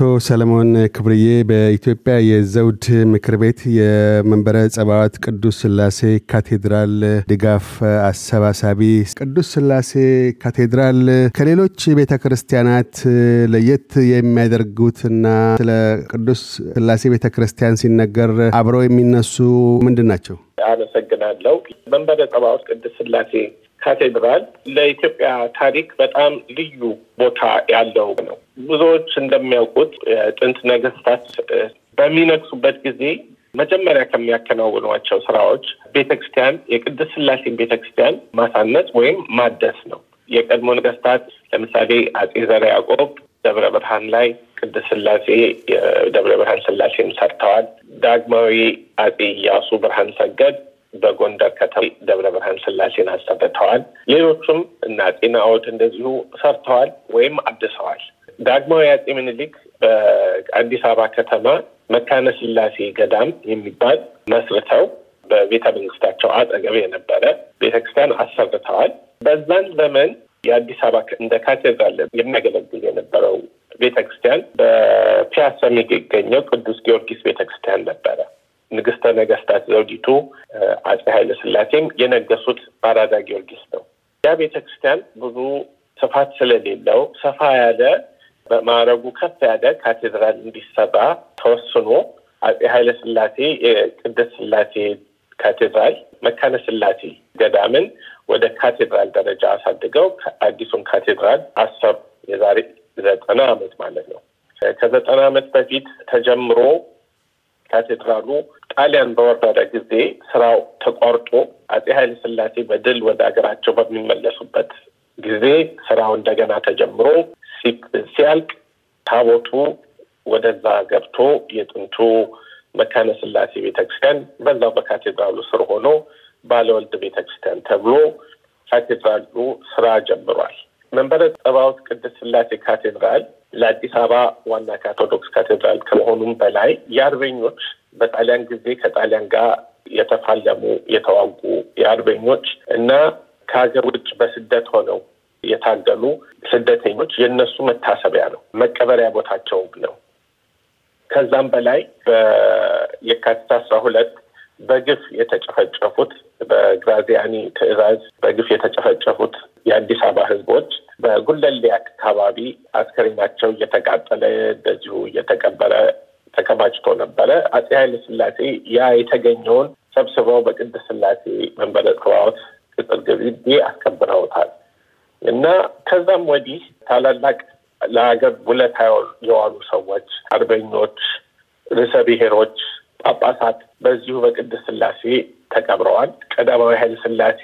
አቶ ሰለሞን ክብርዬ በኢትዮጵያ የዘውድ ምክር ቤት የመንበረ ጸባዖት ቅዱስ ሥላሴ ካቴድራል ድጋፍ አሰባሳቢ። ቅዱስ ሥላሴ ካቴድራል ከሌሎች ቤተ ክርስቲያናት ለየት የሚያደርጉትና ስለ ቅዱስ ሥላሴ ቤተ ክርስቲያን ሲነገር አብረው የሚነሱ ምንድን ናቸው? አመሰግናለሁ። መንበረ ጸባዖት ቅዱስ ሥላሴ ካቴድራል ለኢትዮጵያ ታሪክ በጣም ልዩ ቦታ ያለው ነው። ብዙዎች እንደሚያውቁት የጥንት ነገስታት በሚነግሱበት ጊዜ መጀመሪያ ከሚያከናውኗቸው ስራዎች ቤተክርስቲያን የቅድስት ሥላሴን ቤተክርስቲያን ማሳነጽ ወይም ማደስ ነው። የቀድሞ ነገስታት ለምሳሌ አጼ ዘርዓ ያዕቆብ ደብረ ብርሃን ላይ ቅድስት ሥላሴ የደብረ ብርሃን ሥላሴን ሰርተዋል። ዳግማዊ አጼ ኢያሱ ብርሃን ሰገድ በጎንደር ከተማ ደብረ ብርሃን ሥላሴን አሰርተዋል። ሌሎቹም እና አፄ ናዖድ እንደዚሁ ሰርተዋል ወይም አድሰዋል። ዳግማዊ አፄ ምኒልክ በአዲስ አበባ ከተማ መካነ ሥላሴ ገዳም የሚባል መስርተው በቤተ መንግስታቸው አጠገብ የነበረ ቤተክርስቲያን አሰርተዋል። በዛን ዘመን የአዲስ አበባ እንደ ካቴድራል የሚያገለግል የነበረው ቤተክርስቲያን በፒያሳ የሚገኘው ቅዱስ ጊዮርጊስ ቤተክርስቲያን ነበረ። ንግስተ ነገስታት ዘውዲቱ አጼ ኃይለ ሥላሴም የነገሱት በአራዳ ጊዮርጊስ ነው። ያ ቤተ ክርስቲያን ብዙ ስፋት ስለሌለው ሰፋ ያለ በማዕረጉ ከፍ ያለ ካቴድራል እንዲሰራ ተወስኖ አጼ ኃይለ ሥላሴ የቅድስት ሥላሴ ካቴድራል መካነ ሥላሴ ገዳምን ወደ ካቴድራል ደረጃ አሳድገው አዲሱን ካቴድራል አሰሩ። የዛሬ ዘጠና ዓመት ማለት ነው። ከዘጠና ዓመት በፊት ተጀምሮ ካቴድራሉ ጣሊያን በወረደ ጊዜ ስራው ተቋርጦ አጼ ኃይለ ሥላሴ በድል ወደ ሀገራቸው በሚመለሱበት ጊዜ ስራው እንደገና ተጀምሮ ሲያልቅ ታቦቱ ወደዛ ገብቶ የጥንቱ መካነ ሥላሴ ቤተክርስቲያን በዛው በካቴድራሉ ስር ሆኖ ባለወልድ ቤተክርስቲያን ተብሎ ካቴድራሉ ስራ ጀምሯል። መንበረ ጸባዖት ቅድስት ሥላሴ ካቴድራል ለአዲስ አበባ ዋና ካቶዶክስ ካቴድራል ከመሆኑም በላይ የአርበኞች በጣሊያን ጊዜ ከጣሊያን ጋር የተፋለሙ የተዋጉ የአርበኞች እና ከሀገር ውጭ በስደት ሆነው የታገሉ ስደተኞች የእነሱ መታሰቢያ ነው፣ መቀበሪያ ቦታቸውም ነው። ከዛም በላይ በየካቲት አስራ ሁለት በግፍ የተጨፈጨፉት በግራዚያኒ ትዕዛዝ በግፍ የተጨፈጨፉት የአዲስ አበባ ሕዝቦች በጉለሌ አካባቢ አስከሬናቸው እየተቃጠለ እንደዚሁ እየተቀበረ ተከማችቶ ነበረ። አጼ ኃይለ ሥላሴ ያ የተገኘውን ሰብስበው በቅድስት ሥላሴ መንበረ ጸባዖት ቅጽር ግቢ አስከብረውታል እና ከዛም ወዲህ ታላላቅ ለሀገር ውለታ የዋሉ ሰዎች፣ አርበኞች፣ ርዕሰ ብሔሮች፣ ጳጳሳት በዚሁ በቅድስት ሥላሴ ተቀብረዋል። ቀዳማዊ ኃይለ ሥላሴ፣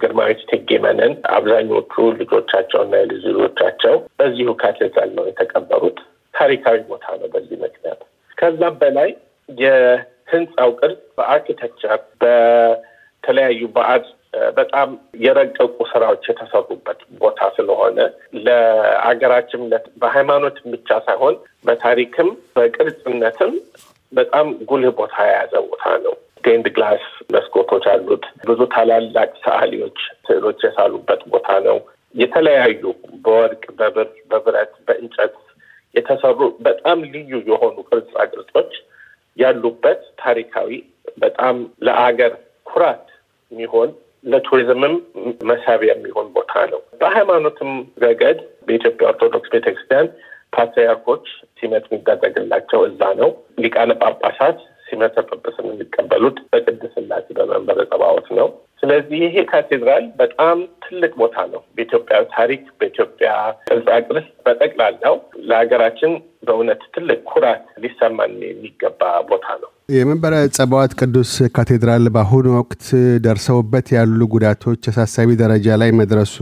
ግርማዊት እቴጌ መነን አብዛኞቹ ልጆቻቸውና የልጅ ልጆቻቸው በዚሁ ካቴድራል ነው የተቀበሩት። ታሪካዊ ቦታ ነው በዚህ ምክንያት። ከዛም በላይ የህንፃው ቅርጽ በ architecture በተለያዩ በአድ በጣም የረቀቁ ስራዎች የተሰሩበት ቦታ ስለሆነ ለአገራችን በሃይማኖትም ብቻ ሳይሆን በታሪክም በቅርጽነትም በጣም ጉልህ ቦታ የያዘ ቦታ ነው። stained glass መስኮቶች አሉት። ብዙ ታላላቅ ሰዓሊዎች ስዕሎች የሳሉበት ቦታ ነው። የተለያዩ በወርቅ፣ በብር፣ በብረት፣ በእንጨት የተሰሩ በጣም ልዩ የሆኑ ቅርጻ ቅርጾች ያሉበት ታሪካዊ በጣም ለአገር ኩራት የሚሆን ለቱሪዝምም መሳቢያ የሚሆን ቦታ ነው። በሃይማኖትም ረገድ በኢትዮጵያ ኦርቶዶክስ ቤተክርስቲያን ፓትርያርኮች ሲመት የሚደረግላቸው እዛ ነው። ሊቃነ ጳጳሳት ሲመተ ጵጵስን የሚቀበሉት በቅድስት በመንበረ ጸባዖት ነው። ስለዚህ ይሄ ካቴድራል በጣም ትልቅ ቦታ ነው። በኢትዮጵያ ታሪክ፣ በኢትዮጵያ ቅርጻ ቅርስ፣ በጠቅላላው ለሀገራችን በእውነት ትልቅ ኩራት ሊሰማን የሚገባ ቦታ ነው። የመንበረ ጸባዖት ቅዱስ ካቴድራል በአሁኑ ወቅት ደርሰውበት ያሉ ጉዳቶች አሳሳቢ ደረጃ ላይ መድረሱ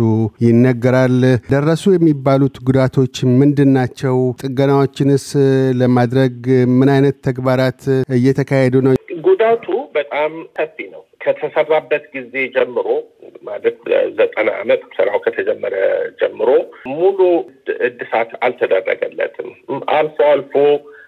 ይነገራል። ደረሱ የሚባሉት ጉዳቶች ምንድን ናቸው? ጥገናዎችንስ ለማድረግ ምን አይነት ተግባራት እየተካሄዱ ነው? ጉዳቱ በጣም ሰፊ ነው። ከተሰራበት ጊዜ ጀምሮ ማለት ዘጠና ዓመት ስራው ከተጀመረ ጀምሮ ሙሉ እድሳት አልተደረገለትም። አልፎ አልፎ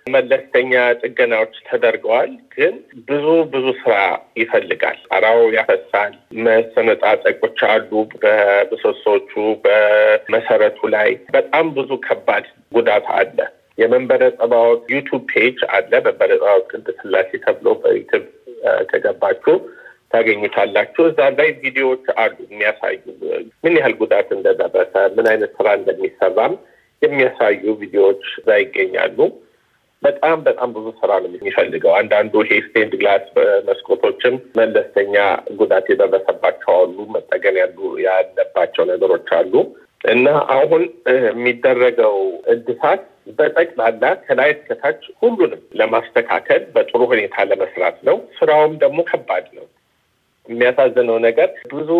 መለስተኛ ጥገናዎች ተደርገዋል። ግን ብዙ ብዙ ስራ ይፈልጋል። ጣራው ያፈሳል። መሰነጣጠቆች አሉ በምሰሶቹ በመሰረቱ ላይ በጣም ብዙ ከባድ ጉዳት አለ። የመንበረ ጸባዖት YouTube page አለ። መንበረ ጸባዖት ቅድስት ሥላሴ ተብሎ በ YouTube ከገባችሁ ታገኙታላችሁ። እዛ ላይ ቪዲዮዎች አሉ የሚያሳዩ ምን ያህል ጉዳት እንደደረሰ ምን አይነት ስራ እንደሚሰራም የሚያሳዩ ቪዲዮዎች እዛ ይገኛሉ። በጣም በጣም ብዙ ስራ ነው የሚፈልገው። አንዳንዱ ይሄ stained glass መስኮቶችም መለስተኛ ጉዳት የደረሰባቸው አሉ። መጠገን ያሉ ያለባቸው ነገሮች አሉ እና አሁን የሚደረገው እድሳት በጠቅላላ ከላይ እስከታች ሁሉንም ለማስተካከል በጥሩ ሁኔታ ለመስራት ነው። ስራውም ደግሞ ከባድ ነው። የሚያሳዝነው ነገር ብዙ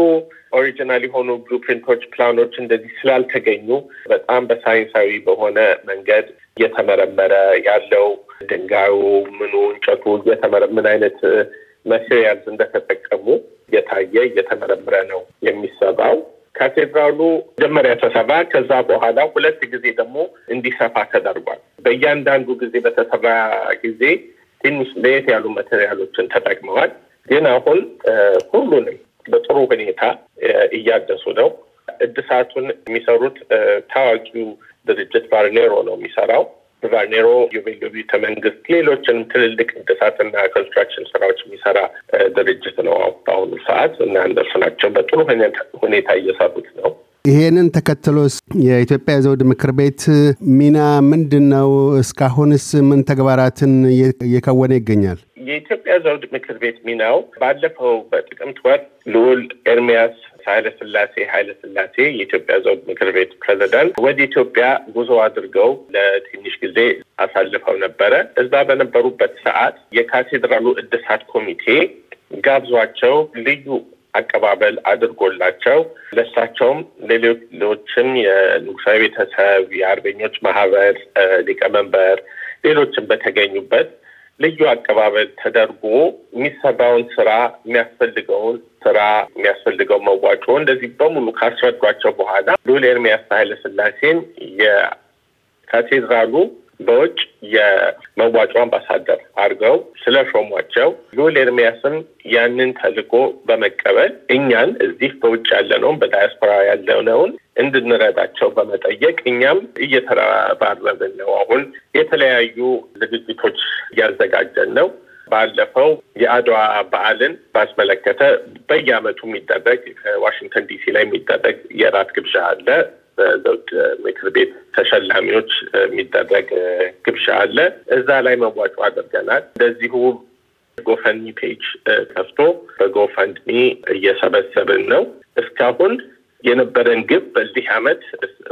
original የሆኑ blueprint ኦች፣ ፕላኖች እንደዚህ ስላልተገኙ በጣም በሳይንሳዊ በሆነ መንገድ እየተመረመረ ያለው ድንጋዩ፣ ምኑ፣ እንጨቱ እየተመረ ምን አይነት materials እንደተጠቀሙ እየታየ እየተመረመረ ነው የሚሰራው። ካቴድራሉ መጀመሪያ ተሰራ። ከዛ በኋላ ሁለት ጊዜ ደግሞ እንዲሰፋ ተደርጓል። በእያንዳንዱ ጊዜ በተሰራ ጊዜ ትንሽ ለየት ያሉ material ኦችን ተጠቅመዋል። ግን አሁን ሁሉንም በጥሩ ሁኔታ እያደሱ ነው። እድሳቱን የሚሰሩት ታዋቂው ድርጅት ቫርኔሮ ነው የሚሰራው። ቫርኔሮ ኢዮቤልዩ ቤተ መንግስት፣ ሌሎችንም ትልልቅ እድሳትና construction ስራዎች የሚሰራ ድርጅት ነው በአሁኑ ሰዓት እና እነሱ ናቸው በጥሩ ሁኔታ እየሰሩት ነው። ይሄንን ተከትሎስ የኢትዮጵያ ዘውድ ምክር ቤት ሚና ምንድን ነው? እስካሁንስ ምን ተግባራትን እየከወነ ይገኛል? የኢትዮጵያ ዘውድ ምክር ቤት ሚናው ባለፈው በጥቅምት ወር ልዑል ኤርሚያስ ኃይለ ስላሴ ኃይለ ስላሴ የኢትዮጵያ ዘውድ ምክር ቤት ፕሬዚዳንት ወደ ኢትዮጵያ ጉዞ አድርገው ለትንሽ ጊዜ አሳልፈው ነበረ። እዛ በነበሩበት ሰዓት የካቴድራሉ እድሳት ኮሚቴ ጋብዟቸው ልዩ አቀባበል አድርጎላቸው ለእሳቸውም ሌሎችም የንጉሳዊ ቤተሰብ የአርበኞች ማህበር ሊቀመንበር ሌሎችም በተገኙበት ልዩ አቀባበል ተደርጎ የሚሰራውን ስራ የሚያስፈልገውን ስራ የሚያስፈልገው መዋጮ እንደዚህ በሙሉ ካስረዷቸው በኋላ ልዑል ኤርሚያስ ኃይለሥላሴን የካቴድራሉ በውጭ የመዋጮ አምባሳደር አድርገው ስለሾሟቸው ልዑል ኤርሚያስም ያንን ተልዕኮ በመቀበል እኛን እዚህ በውጭ ያለነውን በዳያስፖራ ያለነውን እንድንረዳቸው በመጠየቅ እኛም እየተረባረብን ነው። አሁን የተለያዩ ዝግጅቶች እያዘጋጀን ነው። ባለፈው የአድዋ በዓልን ባስመለከተ በየዓመቱ የሚደረግ ከዋሽንግተን ዲሲ ላይ የሚደረግ የራት ግብዣ አለ። በዘውድ ምክር ቤት ተሸላሚዎች የሚደረግ ግብዣ አለ። እዛ ላይ መዋጮ አድርገናል። እንደዚሁ GoFundMe page ከፍቶ በ GoFundMe እየሰበሰብን ነው። እስካሁን የነበረን ግብ በዚህ ዓመት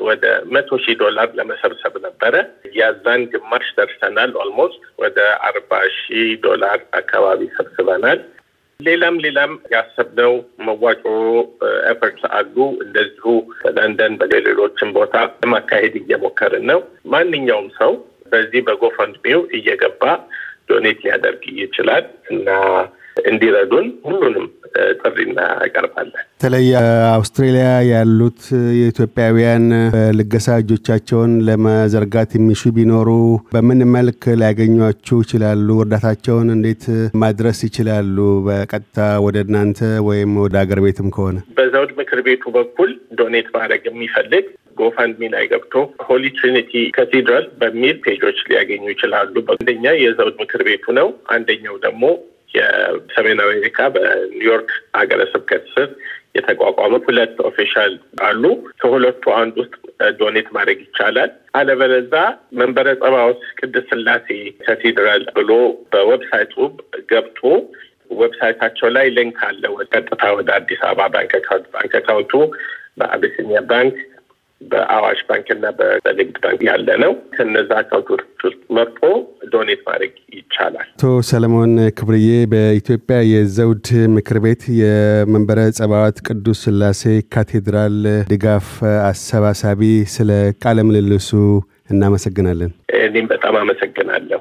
ወደ መቶ ሺህ ዶላር ለመሰብሰብ ነበረ። የዛን ግማሽ ደርሰናል። almost ወደ አርባ ሺህ ዶላር አካባቢ ሰብስበናል። ሌላም ሌላም ያሰብነው መዋጮ efforts አሉ። እንደዚሁ በለንደን በሌሎችም ቦታ ለማካሄድ እየሞከርን ነው። ማንኛውም ሰው በዚህ በ GoFundMe ው እየገባ donate ሊያደርግ ይችላል እና እንዲረዱን ሁሉንም ጥሪ እናቀርባለን። በተለይ አውስትሬሊያ ያሉት የኢትዮጵያውያን በልገሳ እጆቻቸውን ለመዘርጋት የሚሹ ቢኖሩ በምን መልክ ሊያገኟችሁ ይችላሉ? እርዳታቸውን እንዴት ማድረስ ይችላሉ? በቀጥታ ወደ እናንተ ወይም ወደ አገር ቤትም ከሆነ በዘውድ ምክር ቤቱ በኩል donate ማድረግ የሚፈልግ GoFundMe ላይ ገብቶ Holy Trinity Cathedral በሚል page ኦች ሊያገኙ ይችላሉ። አንደኛ የዘውድ ምክር ቤቱ ነው። አንደኛው ደግሞ የሰሜን አሜሪካ በኒውዮርክ ሀገረ ስብከት ስር የተቋቋሙ ሁለት official አሉ። ከሁለቱ አንድ ውስጥ donate ማድረግ ይቻላል። አለበለዛ መንበረ ጸባዖት ቅድስት ሥላሴ ካቴድራል ብሎ በ website ኡ ገብቶ website ኣቸው ላይ link አለ። ቀጥታ ወደ አዲስ አበባ ባንክ account ኡ በአቢሲኒያ ባንክ በአዋሽ ባንክ እና በንግድ ባንክ ያለ ነው። ከነዛ account ኦች ውስጥ መርጦ donate ማድረግ ይቻላል። አቶ ሰለሞን ክብርዬ በኢትዮጵያ የዘውድ ምክር ቤት የመንበረ ጸባዖት ቅዱስ ሥላሴ ካቴድራል ድጋፍ አሰባሳቢ፣ ስለ ቃለ ምልልሱ እናመሰግናለን። እኔም በጣም አመሰግናለሁ።